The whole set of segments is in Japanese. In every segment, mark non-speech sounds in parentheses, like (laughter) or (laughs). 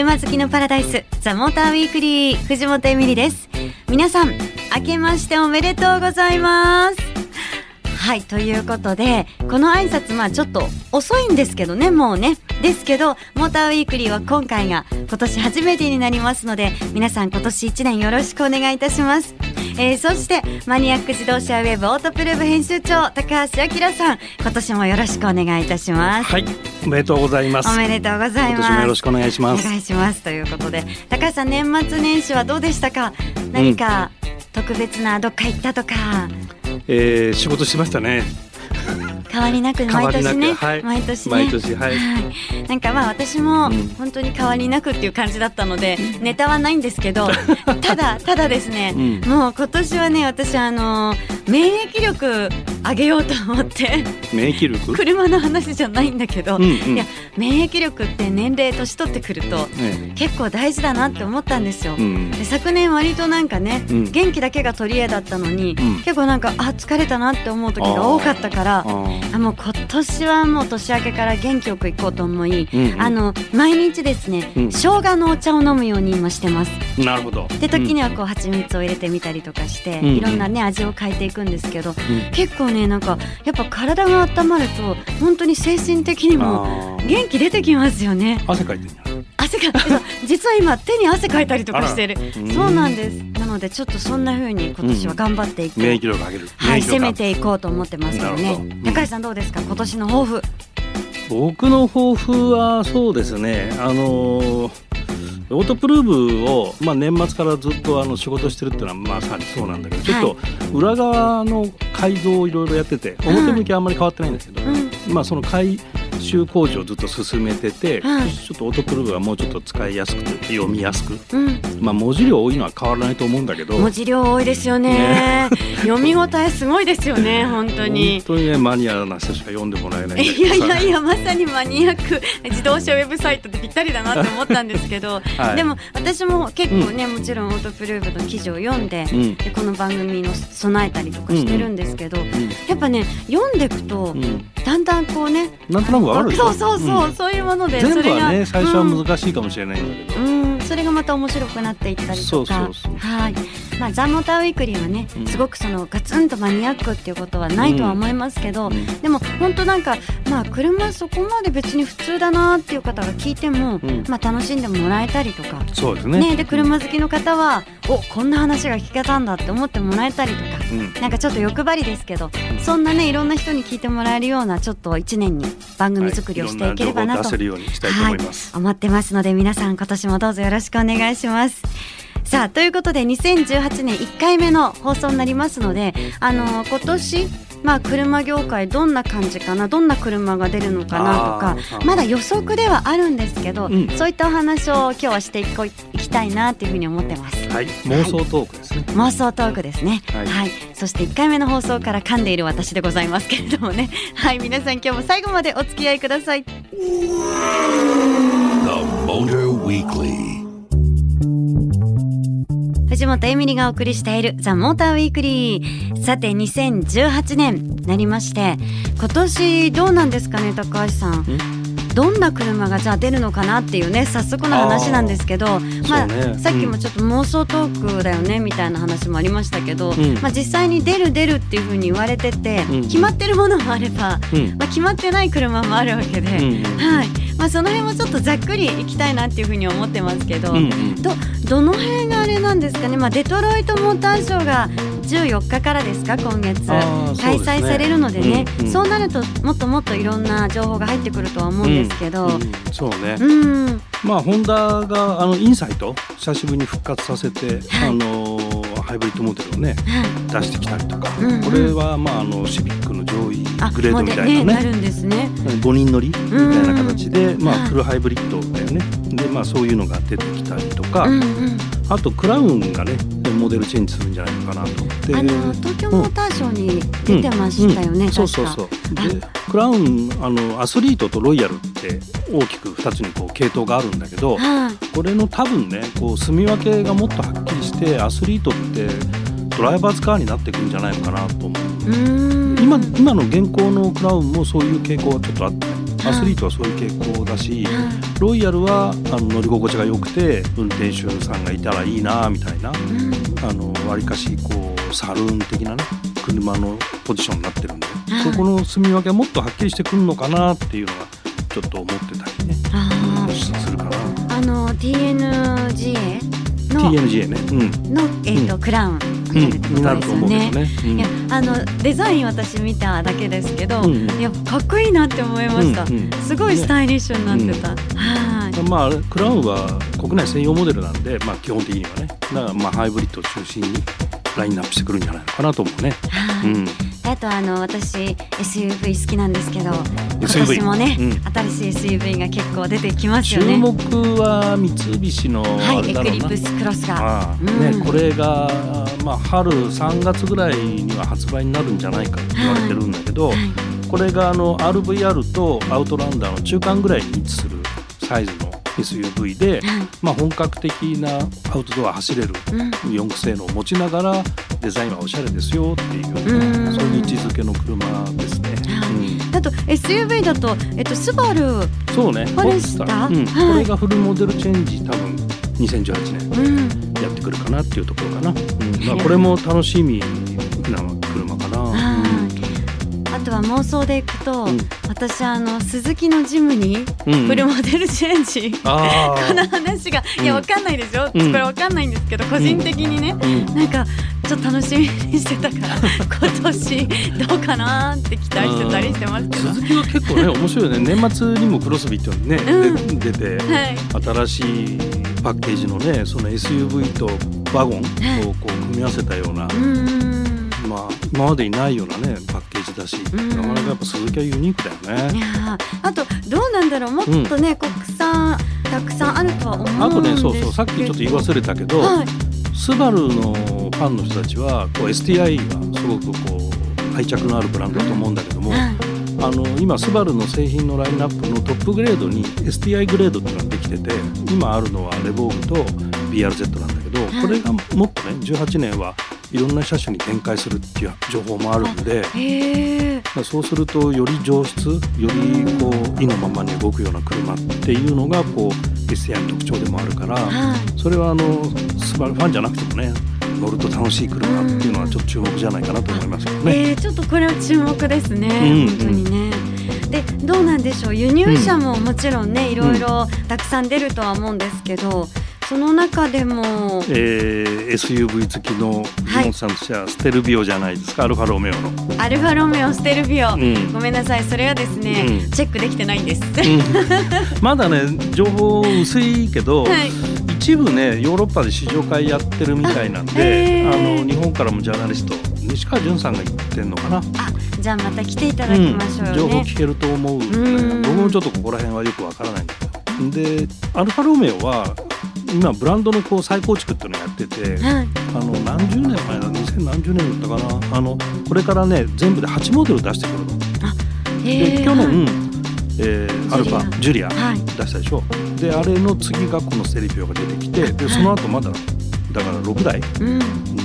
車好きのパラダイスザモーターウィークリー藤本エミリです。皆さん明けましておめでとうございます。はいということでこの挨拶まあちょっと遅いんですけどねもうね。ですけどモーターウィークリーは今回が今年初めてになりますので皆さん今年1年よろしくお願いいたします。えー、そしてマニアック自動車ウェブオートプルーブ編集長高橋明さん。今年もよろしくお願いいたします。はいおめでとうございます。おめでとうございます。よろしくお願いします。お願いします。ということで高橋さん年末年始はどうでしたか？何か特別などっか行ったとか、うん、えー、仕事しましたね変わりなく毎年ね、はい、毎年ね。毎年はい、はい、なんかまあ私も本当に変わりなくっていう感じだったので、うん、ネタはないんですけど (laughs) ただただですね、うん、もう今年はね私あの免疫力上げようと思って免疫力？車の話じゃないんだけど、うんうん、いや免疫力って年齢年取ってくると、結構大事だなって思ったんですよ、うん、で昨年割となんかね、元気だけが取り柄だったのに、結構なんかあ疲れたなって思う時が多かったからあもう今年はもう年明けから元気よく行こうと思い、うんうん、あの毎日ですね、うん、生姜のお茶を飲むように今してます。なるほど。で時にはこう蜂蜜を入れてみたりとかして、うん、いろんなね味を変えていくんですけど、うん、結構ねなんかやっぱ体が温まると本当に精神的にも元気出てきますよね。汗かいてる汗か (laughs) 実は今手に汗かいたりとかしてる。そうなんです。なのでちょっとそんな風に今年は頑張っていく、免疫力上げる。はい攻めていこうと思ってますけど。ね高橋さんどうですか？今年の抱負。僕の抱負はそうですね。あのーオートプルーブを、まあ、年末からずっとあの仕事してるっていうのはまさにそうなんだけど、ちょっと裏側の改造をいろいろやってて表向きはあんまり変わってないんですけど、うん、まあ、その改修工事をずっと進めてて、はい、ちょっとオートプルーブはもうちょっと使いやすくて読みやすく、うん、まあ文字量多いのは変わらないと思うんだけど。文字量多いですよね、ね、(laughs) 読み応えすごいですよね本当に。本当にねマニアな人しか読んでもらえないいやいやいやまさにマニアック。自動車ウェブサイトでぴったりだなって思ったんですけど、(laughs) はい、でも私も結構ね、うん、もちろんオートプルーブの記事を読んでうん、でこの番組の備えたりとかしてるんですけど、やっぱね読んでいくと、だんだんこうねなんとなくわかるそうそうそう、うん、そういうもので全部はね最初は難しいかもしれないんだけど、うん、それがまた面白くなっていったりとか。はい。まあザ・モーターウィークリーはね、すごくそのガツンとマニアックっていうことはないとは思いますけど、でも本当なんかまあ車そこまで別に普通だなっていう方が聞いても、まあ楽しんでもらえたりとか。そうですね。ねで車好きの方はおこんな話が聞けたんだって思ってもらえたりとか、うん、なんかちょっと欲張りですけど、そんなねいろんな人に聞いてもらえるようなちょっと一年に番組作りをしていければなと、はい、はい、思ってますので皆さん今年もどうぞよろしくお願いします。さあということで2018年1回目の放送になりますのであの今年まあ車業界どんな感じかなどんな車が出るのかなとかまだ予測ではあるんですけど、うん、そういったお話を今日はしていこいきたいなというふうに思ってます。はい、妄想トークですね。はい、妄想トークですね。はい、はい、そして1回目の放送から噛んでいる私でございますけれどもね。はい、皆さん今日も最後までお付き合いください。本エミリがお送りしているザ・モーターウィークリー。さて2018年なりまして今年どうなんですかね高橋さん？どんな車がじゃあ出るのかなっていうね早速の話なんですけどまあ、ね、さっきもちょっと妄想トークだよねみたいな話もありましたけど、うん、まあ、実際に出る出るっていうふうに言われてて、うん、決まってるものもあれば、うん、まあ、決まってない車もあるわけで、はいまあ、その辺もちょっとざっくりいきたいなっていうふうに思ってますけど、どどの辺があれなんですかね、まあ、デトロイトモーターショーが14日からですか？今月、開催されるのでね、うんうん、そうなるともっともっといろんな情報が入ってくるとは思うんですけど、うんうん、そうね、うん、まあホンダがあのインサイト久しぶりに復活させて、はい、あのハイブリッドモデルをね、出してきたりとか、うんうん、これはまああのシビックの上位グレードみたいなね。ねね。5人乗り？みたいな形で、まあフルハイブリッドだよね。でまあそういうのが出てきたりとか、うんうん、あとクラウンがねモデルチェンジするんじゃないのかなと思って。あの東京モーターショーに出てましたよね、うん。うん、そうそうそう。でクラウンあのアスリートとロイヤルって大きく2つにこう系統があるんだけど、はあ、これの多分ねこう住み分けがもっとはっきりしてアスリートってドライバーズカーになっていくんじゃないのかなと思う今今の現行のクラウンもそういう傾向はちょっとあってアスリートはそういう傾向だし、はロイヤルはあの乗り心地が良くて運転手さんがいたらいいなみたいないうん。あの割かしこうサルーン的なね車のポジションになってるんで、はい。そこの住み分けはもっとはっきりしてくるのかなっていうのがちょっと思ってたりねあするかな。ーあの TNGA の TNGA ね、うん。の、えーとクラウン。うん、になるととですよね。思うけどね。うん。いやあのデザイン私見ただけですけど、うん。うんいやかっこいいなって思いました、うんうん。すごいスタイリッシュになってた、はい。まあ、クラウンは国内専用モデルなんで、まあ、基本的にはね。だからまあハイブリッドを中心にラインナップしてくるんじゃないのかなと思うね。はい。うん、あとあの私 SUV 好きなんですけど今年もね、うん。新しい SUV が結構出てきますよ注ね目は三菱のはいエ。クリプスクロスが。ね、これが、まあ、春3月ぐらいには発売になるんじゃないかと言われてるんだけど、はい。これがあの RVR とアウトランダーの中間ぐらいに位置するサイズの SUV で、はい。まあ、本格的なアウトドア走れるうん。四駆性能を持ちながらデザインはおしゃれですよっていううん。そういう位置づけの車ですね。はい。うん。あと SUV だとえっとスバルそうね、フォレスター。うん。はい。これがフルモデルチェンジ多分2018年。うんやってくるかなっていうところかな、うん。まあ、これも楽しみな車かな。はい。あとは妄想でいくと、うん。私あの鈴木のジムにうんうん。フルモデルチェンジ、あ (laughs) この話がいやうん。わかんないでしょ、うん。これわかんないんですけど個人的にね、ーうん。なんかちょっと楽しみにしてたから今年どうかなって期待してたりしてますけど、鈴木は結構ね面白いよね。年末にもクロスビーってね、うん。で出てはい。新しいパッケージのねその SUV とワゴンをこう組み合わせたような、まあ今までにないようなねパッケージだし、うん。なかなかやっぱ鈴木はユニークだよね。いやーあとどうなんだろうもっとね、国産たくさんあるとは思あとねうんですけど。そうそうさっきちょっと言い忘れたけど、はい。スバルのファンの人たちはこう STI がすごくこう愛着のあるブランドだと思うんだけども、はい。あの今スバルの製品のラインナップのトップグレードに STI グレードっていうのができてて今あるのはレボーグと BRZ なんだけど、はい。これがもっとね18年はいろんな車種に展開するっていう情報もあるんで。そうするとより上質よりこう意のままに動くような車っていうのがこう STI の特徴でもあるからはい。それはあのスバルファンじゃなくてもね乗ると楽しい車っていうのはちょっと注目じゃないかなと思いますけどね。えー、ちょっとこれは注目ですね、うん。本当にね。でどうなんでしょう？輸入車ももちろんね、いろいろたくさん出るとは思うんですけどその中でもえー SUV 好きのはい木本さんとしてはステルビオじゃないですか、アルファロメオの。アルファロメオステルビオ、うん。ごめんなさい。それはですね、うん。チェックできてないんです。まだね情報薄いけど、(laughs) はい一部ねヨーロッパで試乗会やってるみたいなんあであの日本からもジャーナリスト西川淳さんが言ってんのかな、あじゃあまた来ていただきましょうよ情報ね。聞けると思う、ね、うん。僕もちょっとここら辺はよくわからないんだけど。でアルファロメオは今ブランドのこう再構築っていうのをやっててはい。あの何十年前だ？2000何十年だったかな？あのこれからね全部で8モデル出してくるの。で去年、えーアルフジュリア。ァジュリア。はい。出したでしょ？であれの次がこのステレビオが出てきてでその後まだだから6台うん、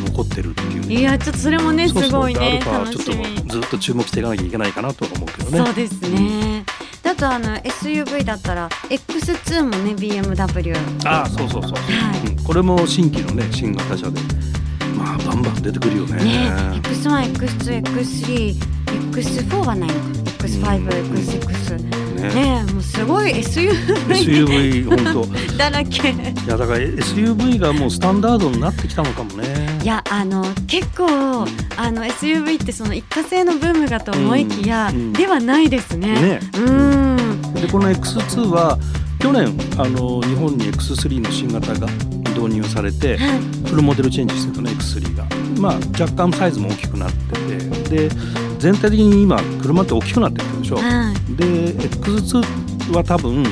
残ってるっていう。いやちょっとそれもねすごいねでアルファはちょっ。とずっと注目していかなきゃいけないかなとは思うけどね。そうですね。であとあの SUV だったら X2 もね BMW。ああそうそうそう、はい。うん。これも新規のね新型車でまあバンバン出てくるよね。ね X1、X2、X3、X4 はないのか。X5、うん XX。ね。ねもうすごい SUV SUV 本当。(laughs) だらけ。いやだから SUV がもうスタンダードになってきたのかもね。いやあの結構あの SUV ってその一過性のブームかと思いきや、うん。うん。ではないですね。ねうん。でこの X2 は去年あの日本に X3 の新型が導入されてはい。フルモデルチェンジしてたね X3 が。まあ若干サイズも大きくなっててで全体的に今車って大きくなってるでしょ。はい。で X2 は多分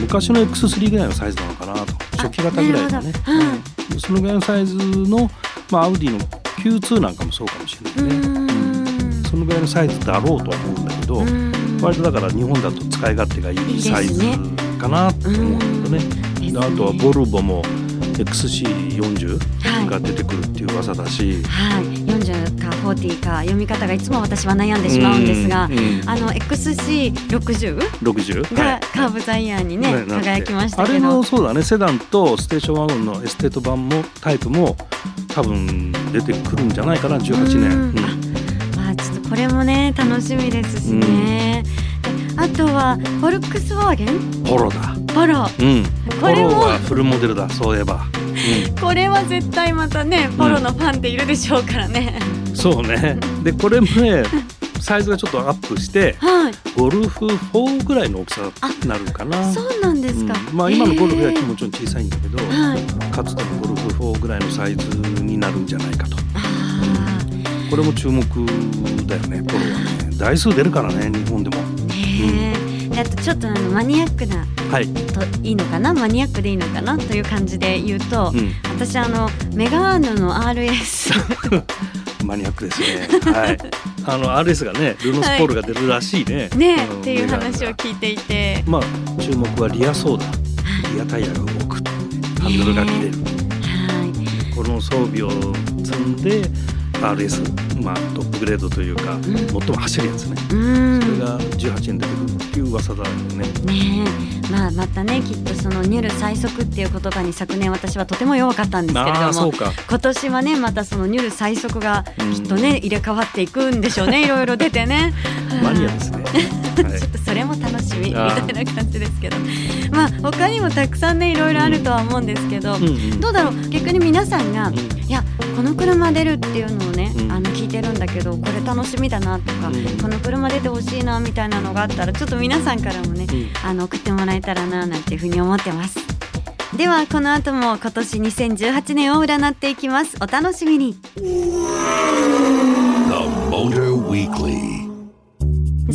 昔の X3 ぐらいのサイズなのかなと。初期型ぐらいのね、はい。うんそのぐらいのサイズの、まあ、アウディの Q2 なんかもそうかもしれうないね、ん。そのぐらいのサイズだろうとは思うんだけど、うん。割とだから日本だと使い勝手がいいサイズかなと思うん。だけどね。あとはボルボも XC40 はが出てくるっていう噂だし、はい、40か40か読み方がいつも私は悩んでしまうんですが、うんうん。あの XC60 60がカーオブザイヤーにね、ねなって。輝きましたあれけどもそうだね。セダンとステーションワゴンのエステート版もタイプも多分出てくるんじゃないかな18年、うん。うん。まあちょっとこれもね楽しみですしね、であとはフォルクスワーゲン？ポロだ。ポロ。うんこれはフルモデルだそういえば、これは絶対またねポロのファンっているでしょうからね、うん、そうね。でこれもね (laughs) サイズがちょっとアップしてはい。ゴルフ4ぐらいの大きさになるかな。そうなんですか、うん。まあ今のゴルフよりへーもちろん小さいんだけど、はい。かつてのゴルフ4ぐらいのサイズになるんじゃないかと。あこれも注目だよねポロはね。台数出るからね日本でも。ー。ねえであとちょっとあのマニアックなはい、といいのかな？マニアックでいいのかな？という感じで言うと、うん、私あのメガーヌの RS (laughs) マニアックですね。はい。あの RS がねルノスポールが出るらしいね、ねん。っていう話を聞いていて。まあ注目はリアソーダ。リアタイヤが動く。ハンドルが切れる。はい。この装備を積んで RS、まあ、トップグレードというか、ん。最も走るやつね。うん。それが18年出てくるっていう噂だよね。ねえ。まあまたねきっとそのニュル最速っていう言葉に昨年私はとても弱かったんですけれあども今年はねまたそのニュル最速がきっとね入れ替わっていくんでしょうね (laughs) いろいろ出てね。マニアですね。(laughs) はい。ちょっとそれも楽しみみたいな感じですけど。まあ他にもたくさんねいろいろあるとは思うんですけど、うんうん。どうだろう？逆に皆さんが、うんいやこの車出るっていうのをね、うん。あの聞いてるんだけどこれ楽しみだなとか、うん。この車出てほしいなみたいなのがあったらちょっと皆さんからもね、うん。あの送ってもらえたらななんていうふうに思ってます。ではこの後も今年2018年を占っていきます。お楽しみに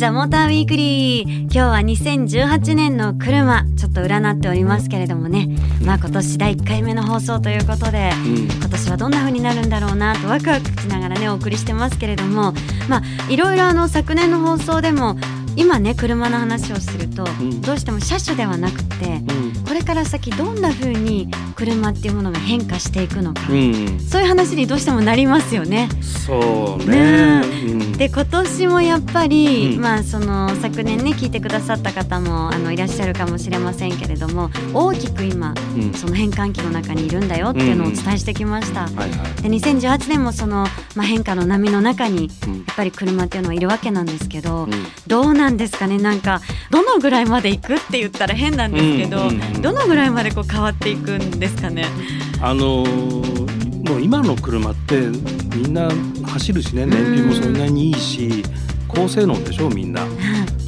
Weekly. ザ・モーターウィークリー。今日は2018年の車ちょっと占っておりますけれどもね。まあ今年第1回目の放送ということでうん。今年はどんな風になるんだろうなとワクワクしながらねお送りしてますけれども。まあいろいろあの昨年の放送でも今ね車の話をすると、ん。どうしても車種ではなくてうん。これから先どんな風に車っていうものが変化していくのか、うん、そういう話にどうしてもなりますよね。そうね。で今年もやっぱり、うん。まあその昨年ね聞いてくださった方もあのいらっしゃるかもしれませんけれども大きく今うん。その変換期の中にいるんだよっていうのをお伝えしてきました。はいはい。で2018年もその、まあ、変化の波の中にうん。やっぱり車っていうのはいるわけなんですけど、うん。どうなんですかね？なんかどのぐらいまで行くって言ったら変なんですけど、うんうんうんどのぐらいまでこう変わっていくんですかね？あのーもう今の車ってみんな走るしね燃費もそんなにいいし高性能でしょみんな。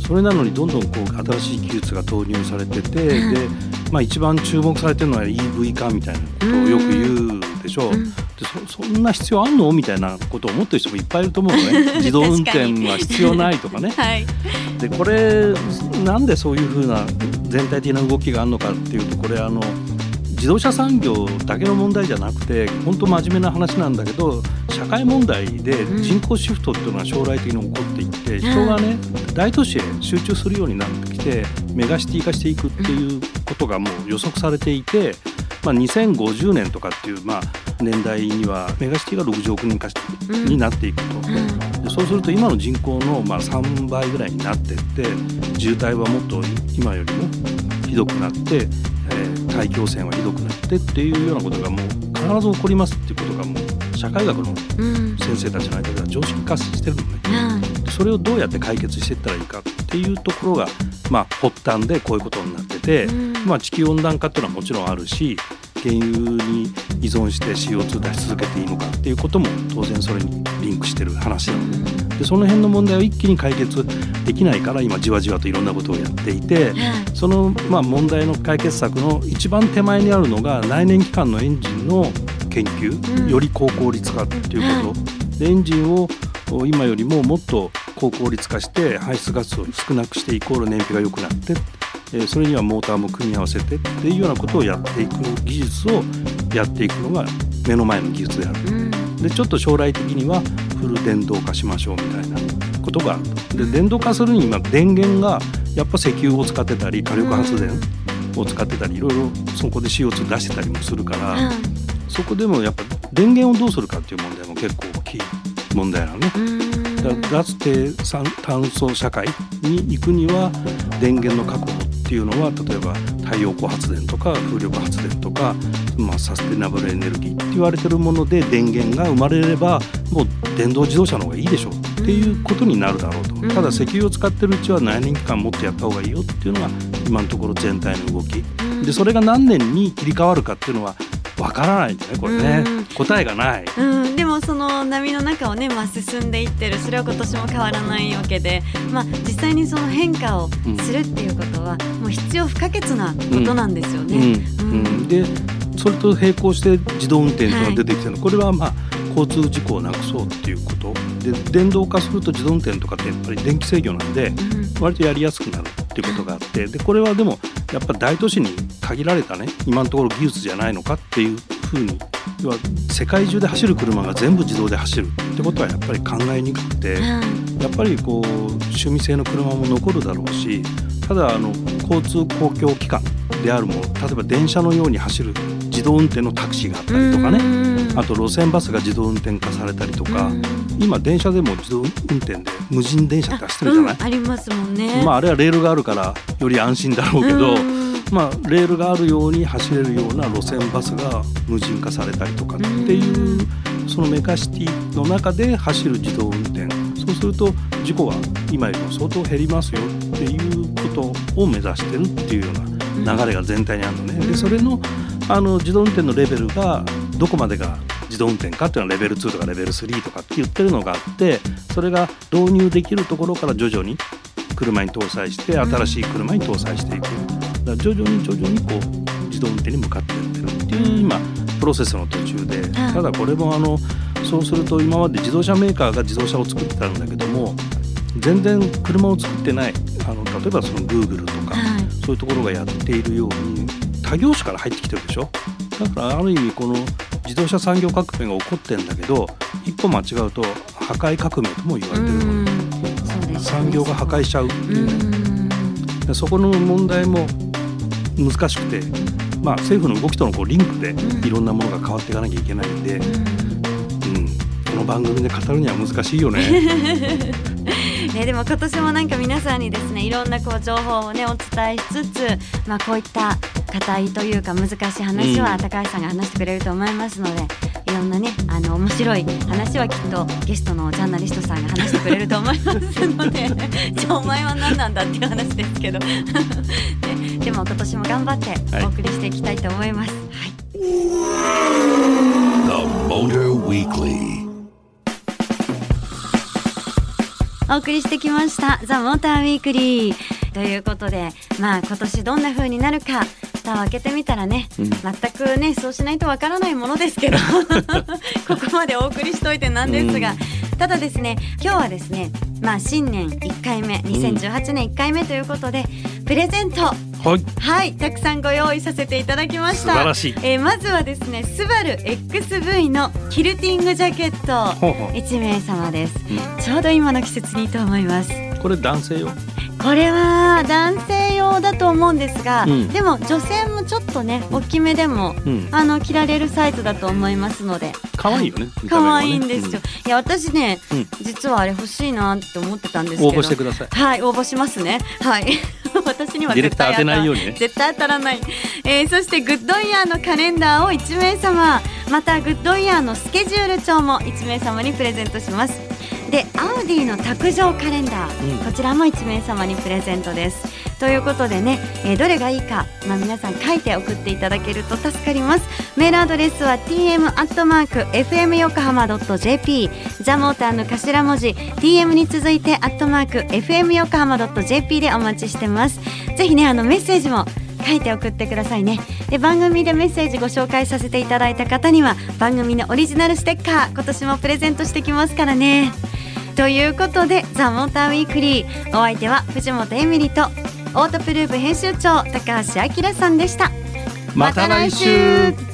それなのにどんどんこう新しい技術が投入されてて、で、まあ、一番注目されてるのは EV 化みたいなことをよく言うでしょう。うん。でそそんな必要あんの？みたいなことを思ってる人もいっぱいいると思うのね。(laughs) 自動運転は必要ないとかね。(laughs) はい、でこれなんでそういうふうな全体的な動きがあるのかっていうとこれあの自動車産業だけの問題じゃなくて本当真面目な話なんだけど社会問題でうん。人口シフトっていうのは将来的に起こっていって、人がね大都市へ集中するようになってきてメガシティ化していくっていうことがもう予測されていて、まあ、2050年とかっていう、まあ、年代にはメガシティが60億人化になっていくと。うんでそうすると今の人口のまあ3倍ぐらいになってって渋滞はもっと今よりもひどくなって、えー大気汚染はひどくなってっていうようなことがもう必ず起こりますっていうことがもう社会学のうん先生たちの間では常識化してるのね。はいそれをどうやって解決していったらいいかっていうところが、まあ、発端でこういうことになってて、うん。まあ、地球温暖化っていうのはもちろんあるし原油に依存して CO2 出し続けていいのかっていうことも当然それにリンクしてる話なのね。でその辺の問題を一気に解決できないから今じわじわといろんなことをやっていてはい。そのまあ問題の解決策の一番手前にあるのが内燃機関のエンジンの研究、うん。より高効率化っていうこと、でエンジンをお今よりももっと高効率化して排出ガスを少なくしてイコール燃費が良くなって、えーそれにはモーターも組み合わせてっていうようなことをやっていく技術をやっていくのが目の前の技術である。うんでちょっと将来的にはフル電動化しましょうみたいなことがあるとで電動化するに今電源がやっぱ石油を使ってたり火力発電を使ってたりいろいろそこで CO2 出してたりもするから、はいそこでもやっぱ電源をどうするかっていう問題も結構大きい問題なのね。だから脱低酸炭素社会に行くには電源の確保っていうのは例えば太陽光発電とか風力発電とか、まあ、サステナブルエネルギーって言われてるもので電源が生まれればもう電動自動車の方がいいでしょうっていうことになるだろうと、ただ石油を使ってるうちは何年間もっとやった方がいいよっていうのが今のところ全体の動き。でそれが何年に切り替わるかっていうのはわからないんだねこれね、答えがない、うん、でもその波の中をね、まあ、進んでいってる。それは今年も変わらないわけで、まあ、実際にその変化をするっていうことは、もう必要不可欠なことなんですようん。ね。うん。でそれと並行して自動運転が出てきてるの、これはまあ交通事故をなくそうっていうこと。で電動化すると自動運転とかってやっぱり電気制御なんでうん。割とやりやすくなるっていうことがあって。でこれはでもやっぱ大都市に限られたね今のところ技術じゃないのかっていうふうに要は世界中で走る車が全部自動で走る。ってことはやっぱり考えにくくて。やっぱりこう趣味性の車も残るだろうしただあの交通公共機関であるもの例えば電車のように走る自動運転のタクシーがあったりとかね。うん。あと路線バスが自動運転化されたりとか。うん。今電車でも自動運転で無人電車って走ってるじゃない？うん、ありますもんね。まああれはレールがあるからより安心だろうけどうんまあレールがあるように走れるような路線バスが無人化されたりとかっていうそのメカシティの中で走る自動運転。そうすると事故は今よりも相当減りますよっていうことを目指してるっていうような流れが全体にあるのね。でそれのあの自動運転のレベルがどこまでが自動運転かっていうのはレベル2とかレベル3とかって言ってるのがあってそれが導入できるところから徐々に車に搭載して新しい車に搭載していくだ徐々に徐々にこう自動運転に向かっていってるっていう今プロセスの途中で。はい。ただこれもあのそうすると今まで自動車メーカーが自動車を作ってたんだけども全然車を作ってないあの例えばその Google とかはい。そういうところがやっているように他業種から入ってきてるでしょ？だからある意味この自動車産業革命が起こってんだけど一歩間違うと破壊革命とも言われてる。産業が破壊しちゃうってういうねそこの問題も難しくて、まあ、政府の動きとのこうリンクでうん。いろんなものが変わっていかなきゃいけないんで、うん、この番組で語るには難しいよね。(laughs) ね、でも今年もなんか皆さんにですねいろんなこう情報をねお伝えしつつ、まあ、こういった硬いというか難しい話はうん。高橋さんが話してくれると思いますので、いろんなね。あの面白い話はきっとゲストのジャーナリストさんが話してくれると思いますので (laughs) じゃあお前は何なんだっていう話ですけど、ね、(laughs) でも今年も頑張ってお送りしていきたいと思います。はい。The Motor Weekly. お送りしてきました「ザ・モーターウィークリーということでまあ今年どんな風になるか蓋を開けてみたらね、うん。全くねそうしないとわからないものですけど (laughs) ここまでお送りしといてなんですが、ただですね今日はですねまあ新年1回目2018年1回目ということで、プレゼント。はい。はいたくさんご用意させていただきました。素晴らしい。えーまずはですねスバル XV のキルティングジャケット。ほうほう。1名様です、ちょうど今の季節にいいと思います。これ男性よ。これは男性用だと思うんですが、うん。でも女性もちょっとね大きめでもうん、あの着られるサイズだと思いますので。可愛いよね。見た目もね。可愛いんですよ、いや私ね、うん。実はあれ欲しいなって思ってたんですけど。うん応募してください。はい応募しますね。はい。(laughs) 私にはディレクター当てないようにね。絶対当たらない、えーそしてグッドイヤーのカレンダーを1名様。またグッドイヤーのスケジュール帳も1名様にプレゼントしますでアウディの卓上カレンダー、うん。こちらも1名様にプレゼントです。ということでね、えーどれがいいか、まあ、皆さん書いて送っていただけると助かります。メールアドレスは tm アットマーク fm 横浜 .jp ザモーターの頭文字 tm に続いてアットマーク fm 横浜 .jp でお待ちしてます。ぜひねあのメッセージも書いて送ってくださいね。で番組でメッセージご紹介させていただいた方には番組のオリジナルステッカー今年もプレゼントしてきますからねということで「ザ・モーターウィークリーお相手は藤本エミリとオートプルーブ編集長高橋明さんでした。また来週。